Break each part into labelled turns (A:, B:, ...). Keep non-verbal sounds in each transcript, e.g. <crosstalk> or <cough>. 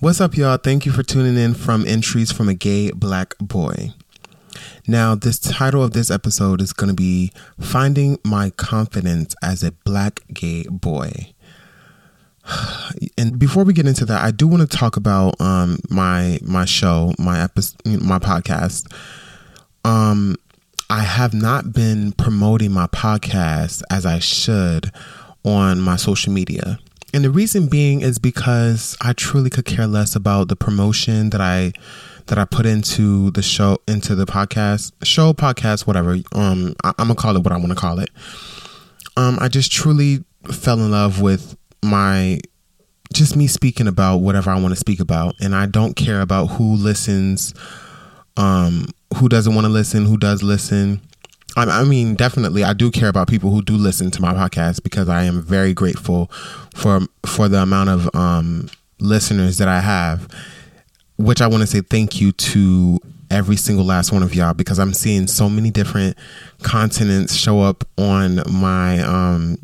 A: What's up, y'all? Thank you for tuning in from Entries from a Gay Black Boy. Now, this title of this episode is going to be Finding My Confidence as a Black Gay Boy. <sighs> And before we get into that, I do want to talk about um, my my show, my episode, my podcast. Um, I have not been promoting my podcast as I should on my social media. And the reason being is because I truly could care less about the promotion that I that I put into the show into the podcast show podcast whatever um I, am gonna call it what I want to call it. Um I just truly fell in love with my just me speaking about whatever I want to speak about. And I don't care about who listens um who doesn't want to listen who does listen I, mean definitely I do care about people who do listen to my podcast because I am very grateful for for the amount of um listeners that I have which I want to say thank you to every single last one of y'all because I'm seeing so many different continents show up on my um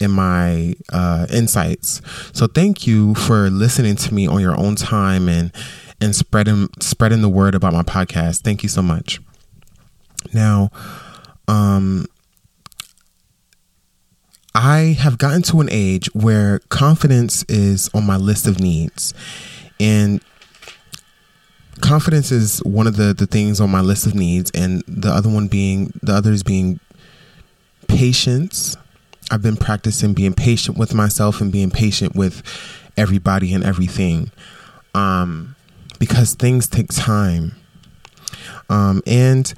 A: in my uh insights. So thank you for listening to me on your own time and and spreading spreading the word about my podcast. Thank you so much. Now, um I have gotten to an age where confidence is on my list of needs. And confidence is one of the the things on my list of needs. And the other one being the others being patience. I've been practicing being patient with myself and being patient with everybody and everything um because things take time. Um and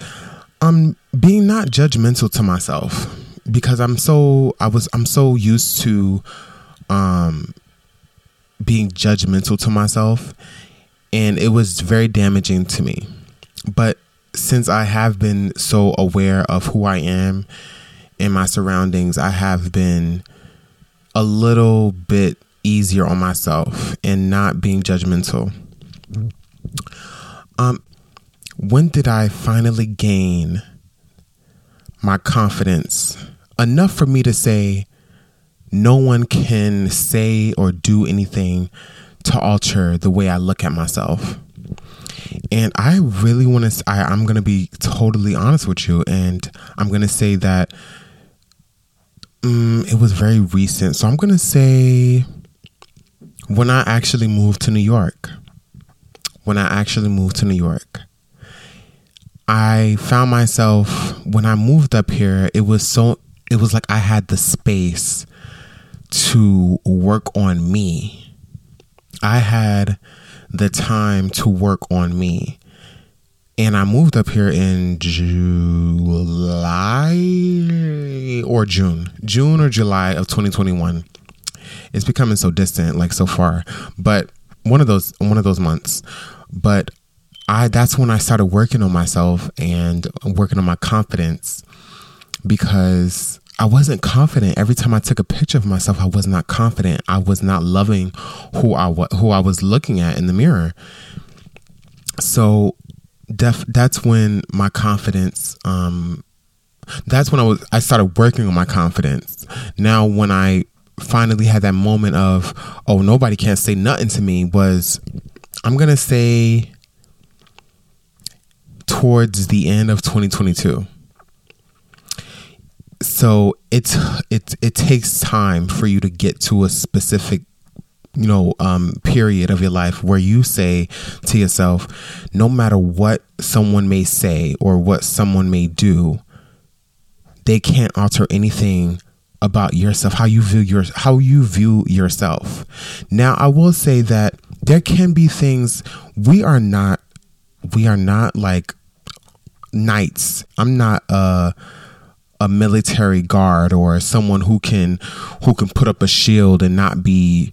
A: i'm being not judgmental to myself because i'm so i was i'm so used to um being judgmental to myself and it was very damaging to me. But since I have been so aware of who I am and my surroundings, I have been a little bit easier on myself and not being judgmental. Um, when did I finally gain my confidence enough for me to say, no one can say or do anything to alter the way I look at myself. And I really want to, I'm going to be totally honest with you. And I'm going to say that um, it was very recent. So I'm going to say when I actually moved to New York, when I actually moved to New York, I found myself when I moved up here, it was so, it was like I had the space to work on me I had the time to work on me. And I moved up here in July or June, June or July of 2021. It's becoming so distant, like so far, but one of those one of those months. But I that's when I started working on myself and working on my confidence because I wasn't confident. Every time I took a picture of myself, I was not confident. I was not loving who I who I was looking at in the mirror. So def, that's when my confidence um that's when I was I started working on my confidence. Now when I finally had that moment of oh nobody can't say nothing to me was I'm going to say towards the end of 2022 so it's it it takes time for you to get to a specific you know um, period of your life where you say to yourself no matter what someone may say or what someone may do they can't alter anything about yourself how you view your how you view yourself. Now i will say that there can be things we are not we are not like knights i'm not uh a military guard or someone who can who can put up a shield and not be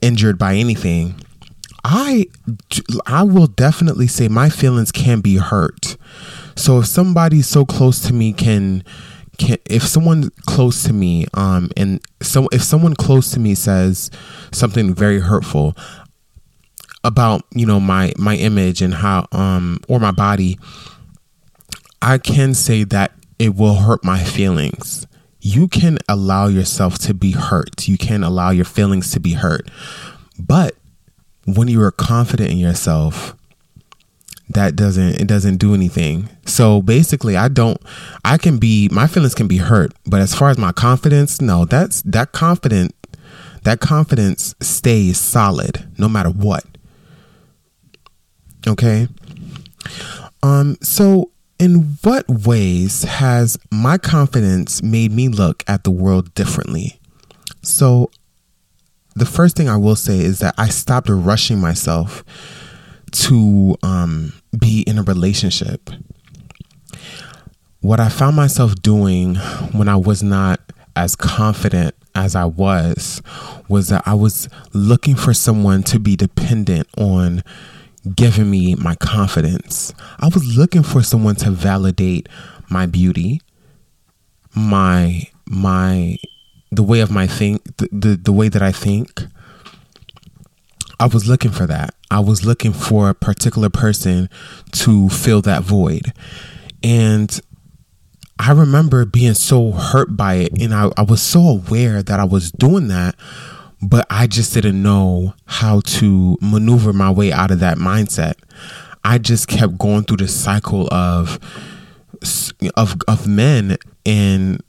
A: injured by anything. I i will definitely say my feelings can be hurt. So if somebody so close to me can can if someone close to me um and so if someone close to me says something very hurtful about you know my my image and how um or my body i can say that it will hurt my feelings. You can allow yourself to be hurt. You can allow your feelings to be hurt. But when you are confident in yourself, that doesn't it doesn't do anything. So basically, I don't I can be my feelings can be hurt, but as far as my confidence, no, that's that confident that confidence stays solid no matter what. Okay? Um so in what ways has my confidence made me look at the world differently? So the first thing I will say is that I stopped rushing myself to um, be in a relationship. What I found myself doing when I was not as confident as I was was that I was looking for someone to be dependent on giving me my confidence. I was looking for someone to validate my beauty, my my the way of my think the, the, the way that I think. I was looking for that. I was looking for a particular person to fill that void. And I remember being so hurt by it. And I, I was so aware that I was doing that, but I just didn't know how to maneuver my way out of that mindset. I just kept going through the cycle of of of men and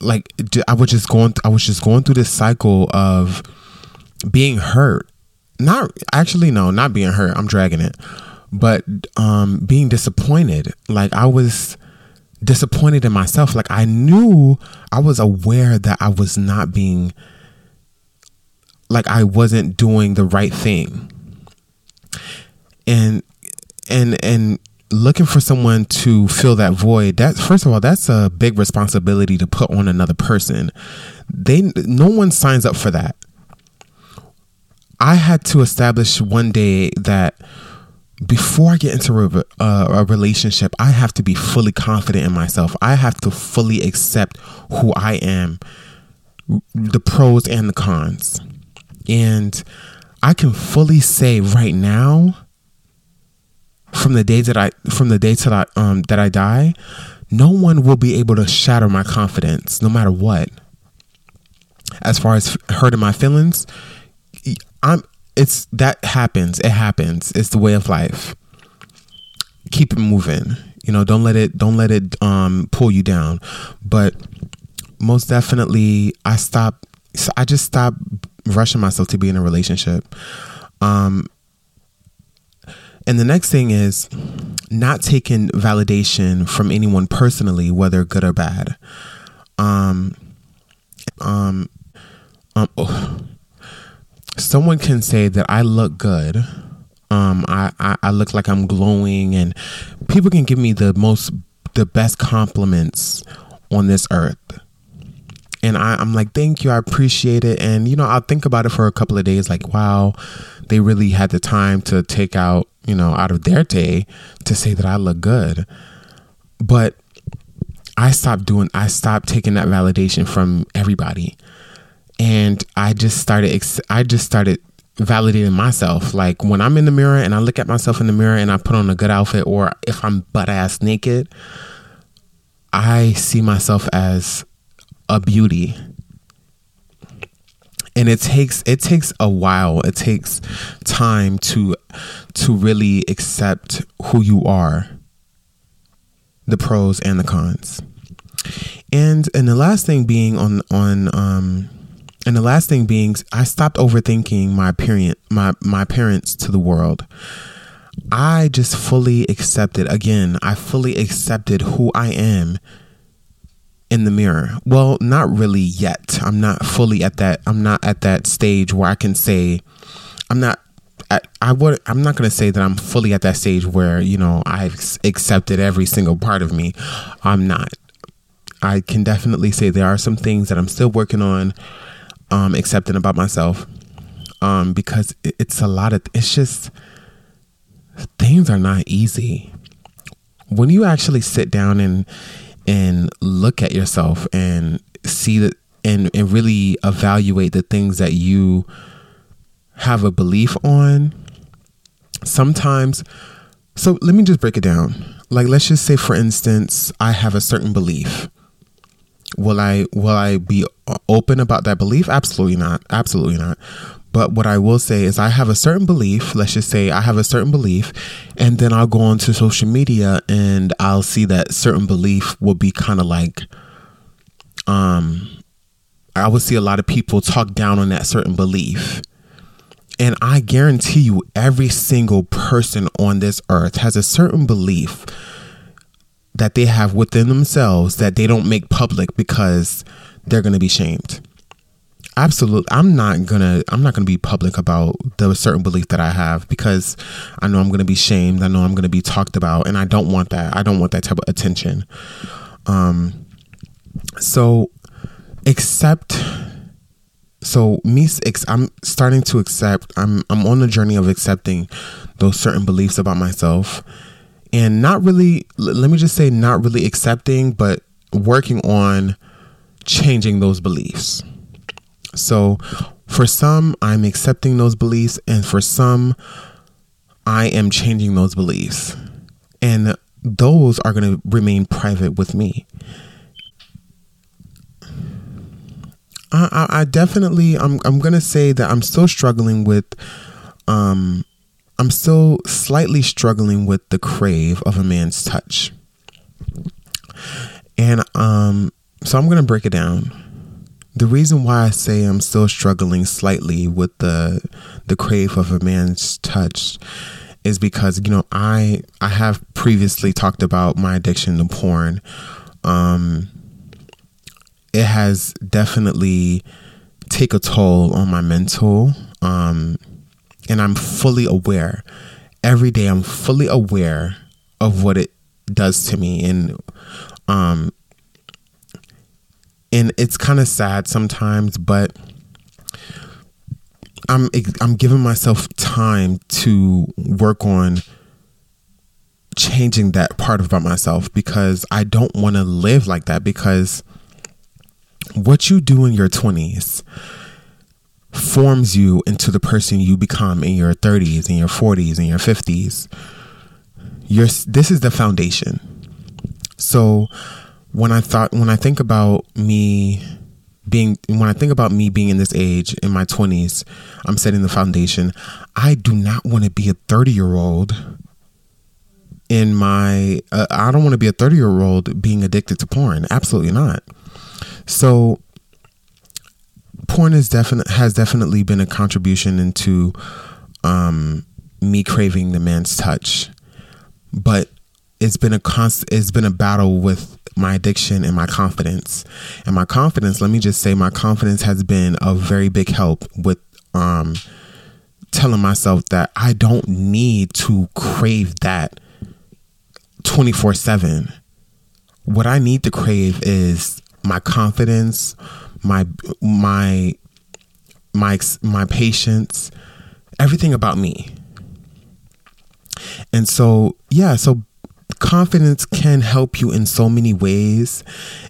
A: like I was just going I was just going through this cycle of being hurt. Not actually no, not being hurt. I'm dragging it. But um being disappointed. Like I was disappointed in myself. Like I knew I was aware that I was not being like I wasn't doing the right thing. And and and looking for someone to fill that void that first of all that's a big responsibility to put on another person. They no one signs up for that. I had to establish one day that before i get into a, a, a relationship i have to be fully confident in myself. I have to fully accept who i am the pros and the cons and i can fully say right now from the day that I from the day that I um that I die, no one will be able to shatter my confidence, no matter what. As far as hurting my feelings, I'm it's that happens. It happens. It's the way of life. Keep it moving. You know, don't let it don't let it um pull you down. But most definitely I stop I just stop rushing myself to be in a relationship. Um and the next thing is not taking validation from anyone personally, whether good or bad. Um, um, um, oh. someone can say that I look good. Um, I, I, I look like I'm glowing, and people can give me the most, the best compliments on this earth. And I, I'm like, thank you, I appreciate it. And, you know, I'll think about it for a couple of days, like, wow, they really had the time to take out you know, out of their day to say that I look good. But I stopped doing, I stopped taking that validation from everybody. And I just started, I just started validating myself. Like when I'm in the mirror and I look at myself in the mirror and I put on a good outfit, or if I'm butt ass naked, I see myself as a beauty. And it takes it takes a while. It takes time to to really accept who you are the pros and the cons. And and the last thing being on on um and the last thing being i stopped overthinking my appearance my my appearance to the world. I just fully accepted again i fully accepted who i am in the mirror. Well, not really yet. I'm not fully at that. I'm not at that stage where I can say I'm not. I, would. I'm not going to say that I'm fully at that stage where you know I've accepted every single part of me. I'm not. I can definitely say there are some things that I'm still working on um, accepting about myself um, because it's a lot of. It's just things are not easy. When you actually sit down and and look at yourself and see that and, and really evaluate the things that you have a belief on. Sometimes so let me just break it down. Like let's just say for instance i have a certain belief. Will i will i be open about that belief? Absolutely not. Absolutely not But what I will say is, I have a certain belief. Let's just say I have a certain belief, and then I'll go onto social media and I'll see that certain belief will be kind of like, um, I would see a lot of people talk down on that certain belief. And I guarantee you, every single person on this earth has a certain belief that they have within themselves that they don't make public because they're going to be shamed absolutely i'm not gonna i'm not gonna be public about the certain belief that i have because i know i'm gonna be shamed. I know i'm gonna be talked about and i don't want that. I don't want that type of attention. Um so accept so me i'm starting to accept i'm i'm on the journey of accepting those certain beliefs about myself and not really let me just say not really accepting but working on changing those beliefs so for some, I'm accepting those beliefs, and for some, I am changing those beliefs. And those are going to remain private with me. I, I, definitely I'm I'm gonna say that I'm still struggling with um I'm still slightly struggling with the crave of a man's touch. And um so I'm gonna break it down the reason why I say I'm still struggling slightly with the the crave of a man's touch is because you know I I have previously talked about my addiction to porn. Um, it has definitely take a toll on my mental, um, and I'm fully aware. Every day, I'm fully aware of what it does to me, and um, and it's kind of sad sometimes, but I'm I'm giving myself time to work on changing that part about myself because I don't want to live like that because what you do in your 20s forms you into the person you become in your 30s in your 40s in your 50s. Your this is the foundation. So when I thought when I think about me being when I think about me being in this age in my 20s, I'm setting the foundation. I do not want to be a 30 year old in my uh, I don't want to be a 30 year old being addicted to porn. Absolutely not. So porn is definite has definitely been a contribution into um, me craving the man's touch. But it's been a constant it's been a battle with my addiction and my confidence. And my confidence, let me just say, my confidence has been a very big help with um, telling myself that I don't need to crave that 24 7. What I need to crave is my confidence, my, my, my, my patience, everything about me. And so, yeah, so confidence can help you in so many ways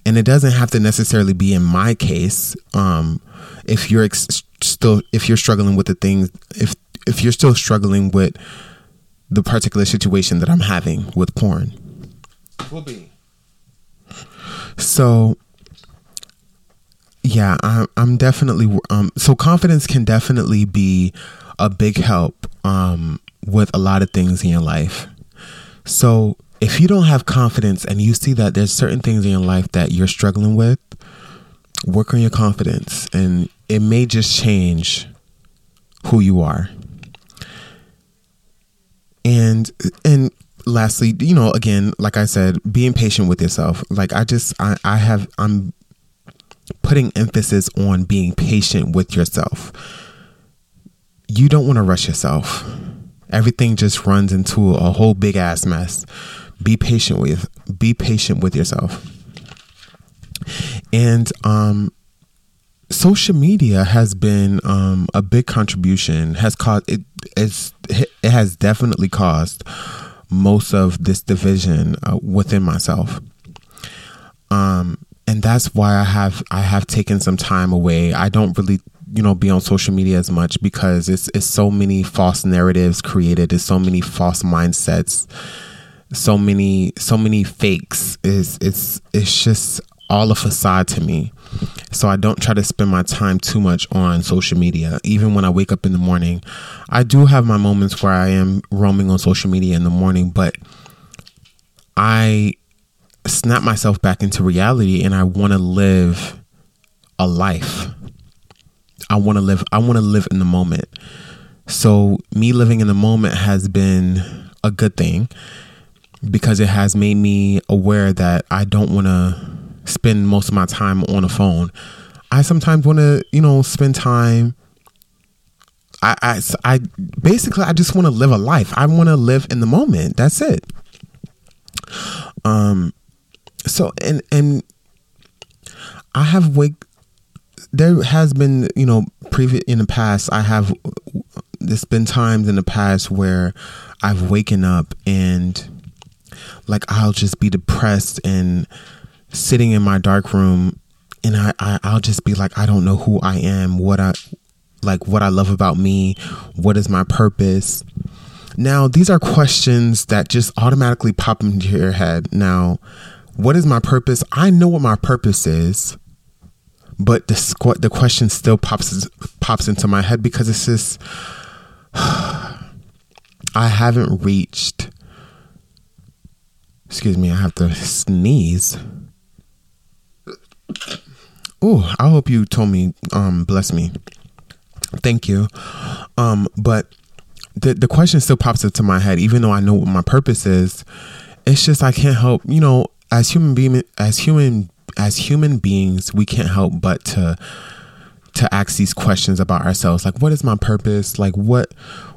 A: and it doesn't have to necessarily be in my case um if you're ex- still if you're struggling with the things if if you're still struggling with the particular situation that I'm having with porn. Will be so yeah I'm, I'm definitely um so confidence can definitely be a big help um with a lot of things in your life. So if you don't have confidence and you see that there's certain things in your life that you're struggling with, work on your confidence and it may just change who you are. And and lastly, you know, again, like I said, being patient with yourself. Like I just I, I have I'm putting emphasis on being patient with yourself. You don't want to rush yourself. Everything just runs into a whole big ass mess be patient with be patient with yourself. And um social media has been um a big contribution has caused it it has definitely caused most of this division uh, within myself. Um and that's why i have i have taken some time away. I don't really you know be on social media as much because it's it's so many false narratives created. It's so many false mindsets so many so many fakes is it's it's just all a facade to me. So I don't try to spend my time too much on social media. Even when I wake up in the morning, I do have my moments where I am roaming on social media in the morning, but I snap myself back into reality and I want to live a life. I want to live I want to live in the moment. So me living in the moment has been a good thing because it has made me aware that I don't want to spend most of my time on a phone. I sometimes want to, you know, spend time. I, I, I basically I just want to live a life. I want to live in the moment. That's it. Um, so and and I have wake. There has been, you know, previous in the past. I have. There's been times in the past where I've waken up and like I'll just be depressed and sitting in my dark room and I, I I'll just be like I don't know who I am, what I like what I love about me, what is my purpose. Now, these are questions that just automatically pop into your head. Now, what is my purpose? I know what my purpose is, but the squ- the question still pops pops into my head because it's just <sighs> I haven't reached Excuse me, I have to sneeze. Oh, I hope you told me, um, bless me. Thank you. Um, but the the question still pops into my head, even though I know what my purpose is. It's just I can't help, you know, as human being, as human, as human beings, we can't help but to to ask these questions about ourselves like what is my purpose like what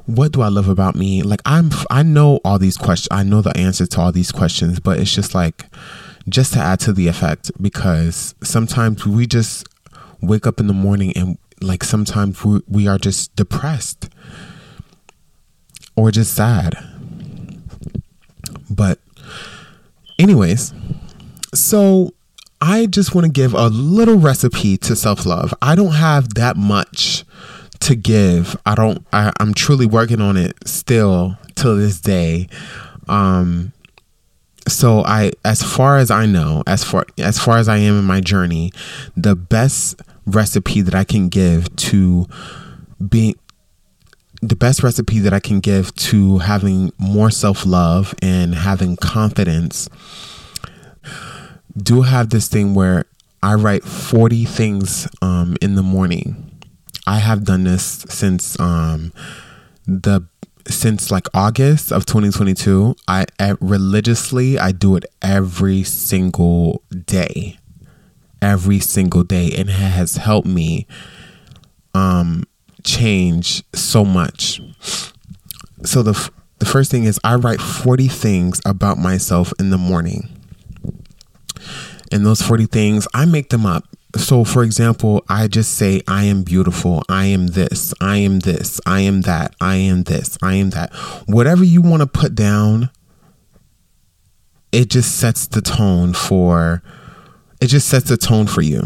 A: what do i love about me like i'm i know all these questions i know the answer to all these questions but it's just like just to add to the effect because sometimes we just wake up in the morning and like sometimes we, we are just depressed or just sad but anyways so I just want to give a little recipe to self love. I don't have that much to give. I don't. I, I'm truly working on it still till this day. Um, so I, as far as I know, as far as far as I am in my journey, the best recipe that I can give to being the best recipe that I can give to having more self love and having confidence do have this thing where I write 40 things um, in the morning. I have done this since um, the since like August of 2022. I religiously I do it every single day, every single day, and it has helped me um, change so much. So the the first thing is I write 40 things about myself in the morning and those 40 things, I make them up. So, for example, I just say, I am beautiful. I am this. I am this. I am that. I am this. I am that. Whatever you want to put down, it just sets the tone for, it just sets the tone for you.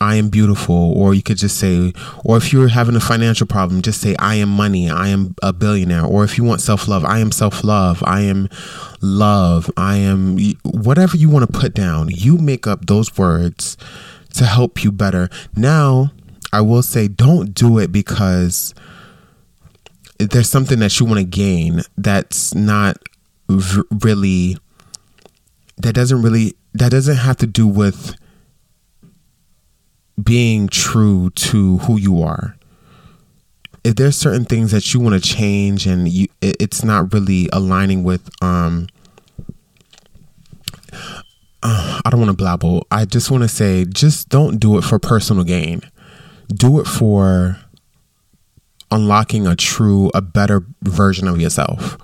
A: I am beautiful, or you could just say, or if you're having a financial problem, just say, I am money, I am a billionaire. Or if you want self love, I am self love, I am love, I am whatever you want to put down. You make up those words to help you better. Now, I will say, don't do it because there's something that you want to gain that's not really, that doesn't really, that doesn't have to do with being true to who you are if there's certain things that you want to change and you it's not really aligning with um uh, I don't want to blabble. I just want to say just don't do it for personal gain. Do it for unlocking a true a better version of yourself.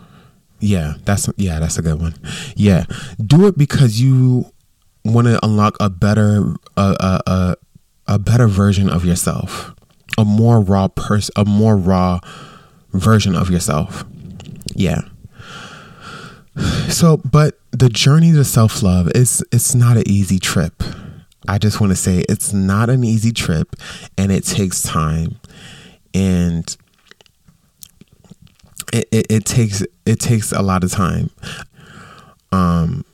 A: Yeah, that's yeah, that's a good one. Yeah. Do it because you want to unlock a better a, a, a better version of yourself, a more raw person, a more raw version of yourself. Yeah. <sighs> So, but the journey to self love is it's not an easy trip. I just want to say it's not an easy trip, and it takes time, and it, it, it takes it takes a lot of time. Um,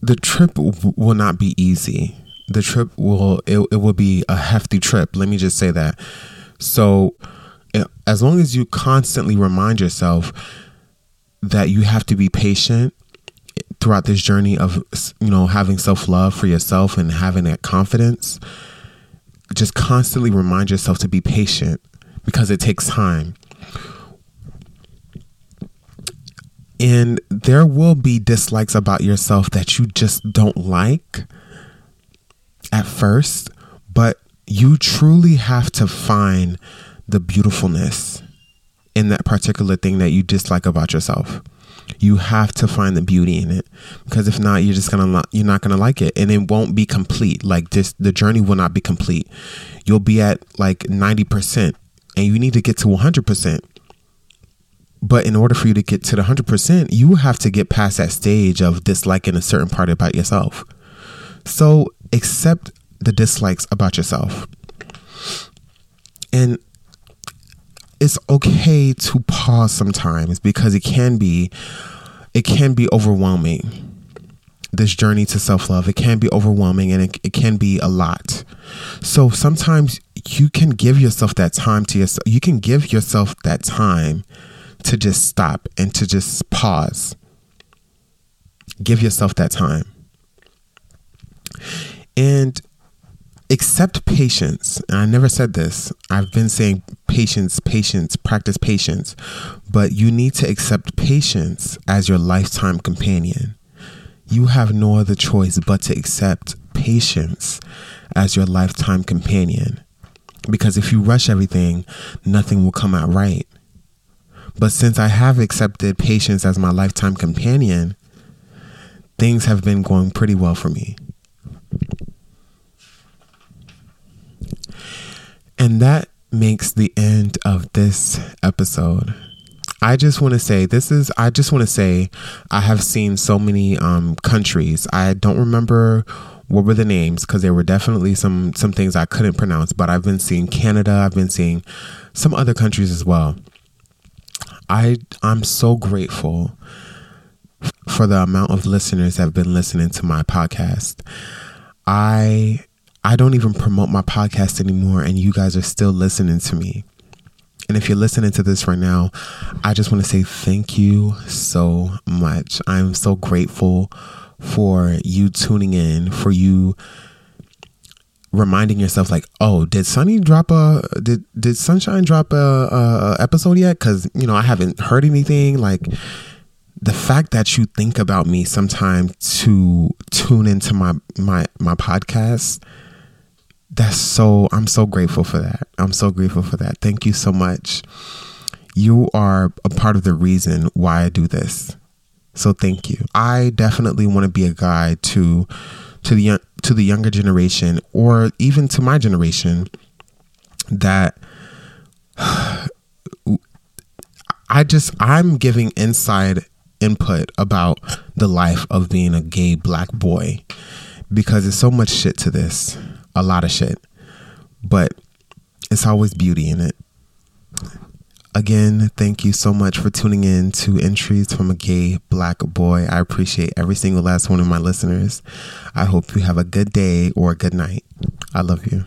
A: the trip w- will not be easy the trip will it, it will be a hefty trip. Let me just say that. So eh, as long as you constantly remind yourself that you have to be patient throughout this journey of you know having self-love for yourself and having that confidence just constantly remind yourself to be patient because it takes time and there will be dislikes about yourself that you just don't like at first but you truly have to find the beautifulness in that particular thing that you dislike about yourself. You have to find the beauty in it because if not, you're just gonna you're not gonna like it, and it won't be complete. Like this, the journey will not be complete. You'll be at like ninety percent, and you need to get to one hundred percent. But in order for you to get to the hundred percent, you have to get past that stage of disliking a certain part about yourself. So accept the dislikes about yourself. And it's okay to pause sometimes because it can be it can be overwhelming this journey to self-love. It can be overwhelming and it, it can be a lot. So sometimes you can give yourself that time to yourself you can give yourself that time to just stop and to just pause. Give yourself that time and accept patience. And I never said this. I've been saying patience, patience, practice patience. But you need to accept patience as your lifetime companion. You have no other choice but to accept patience as your lifetime companion. Because if you rush everything, nothing will come out right. But since I have accepted patience as my lifetime companion, things have been going pretty well for me. And that makes the end of this episode. I just want to say this is I just want to say I have seen so many um countries. I don't remember what were the names because there were definitely some some things I couldn't pronounce, but I've been seeing Canada, I've been seeing some other countries as well. I I'm so grateful for the amount of listeners that have been listening to my podcast. I I don't even promote my podcast anymore, and you guys are still listening to me. And if you're listening to this right now, I just want to say thank you so much. I'm so grateful for you tuning in, for you reminding yourself like, oh, did Sunny drop a did did Sunshine drop a, a episode yet? Because you know I haven't heard anything. Like the fact that you think about me sometime to tune into my my my podcast that's so i'm so grateful for that. I'm so grateful for that. Thank you so much. You are a part of the reason why i do this. So thank you. I definitely want to be a guide to to the young to the younger generation or even to my generation that <sighs> i just i'm giving inside input about the life of being a gay black boy because there's so much shit to this a lot of shit, but it's always beauty in it. Again, thank you so much for tuning in to Entries from a Gay Black Boy. I appreciate every single last one of my listeners. I hope you have a good day or a good night. I love you.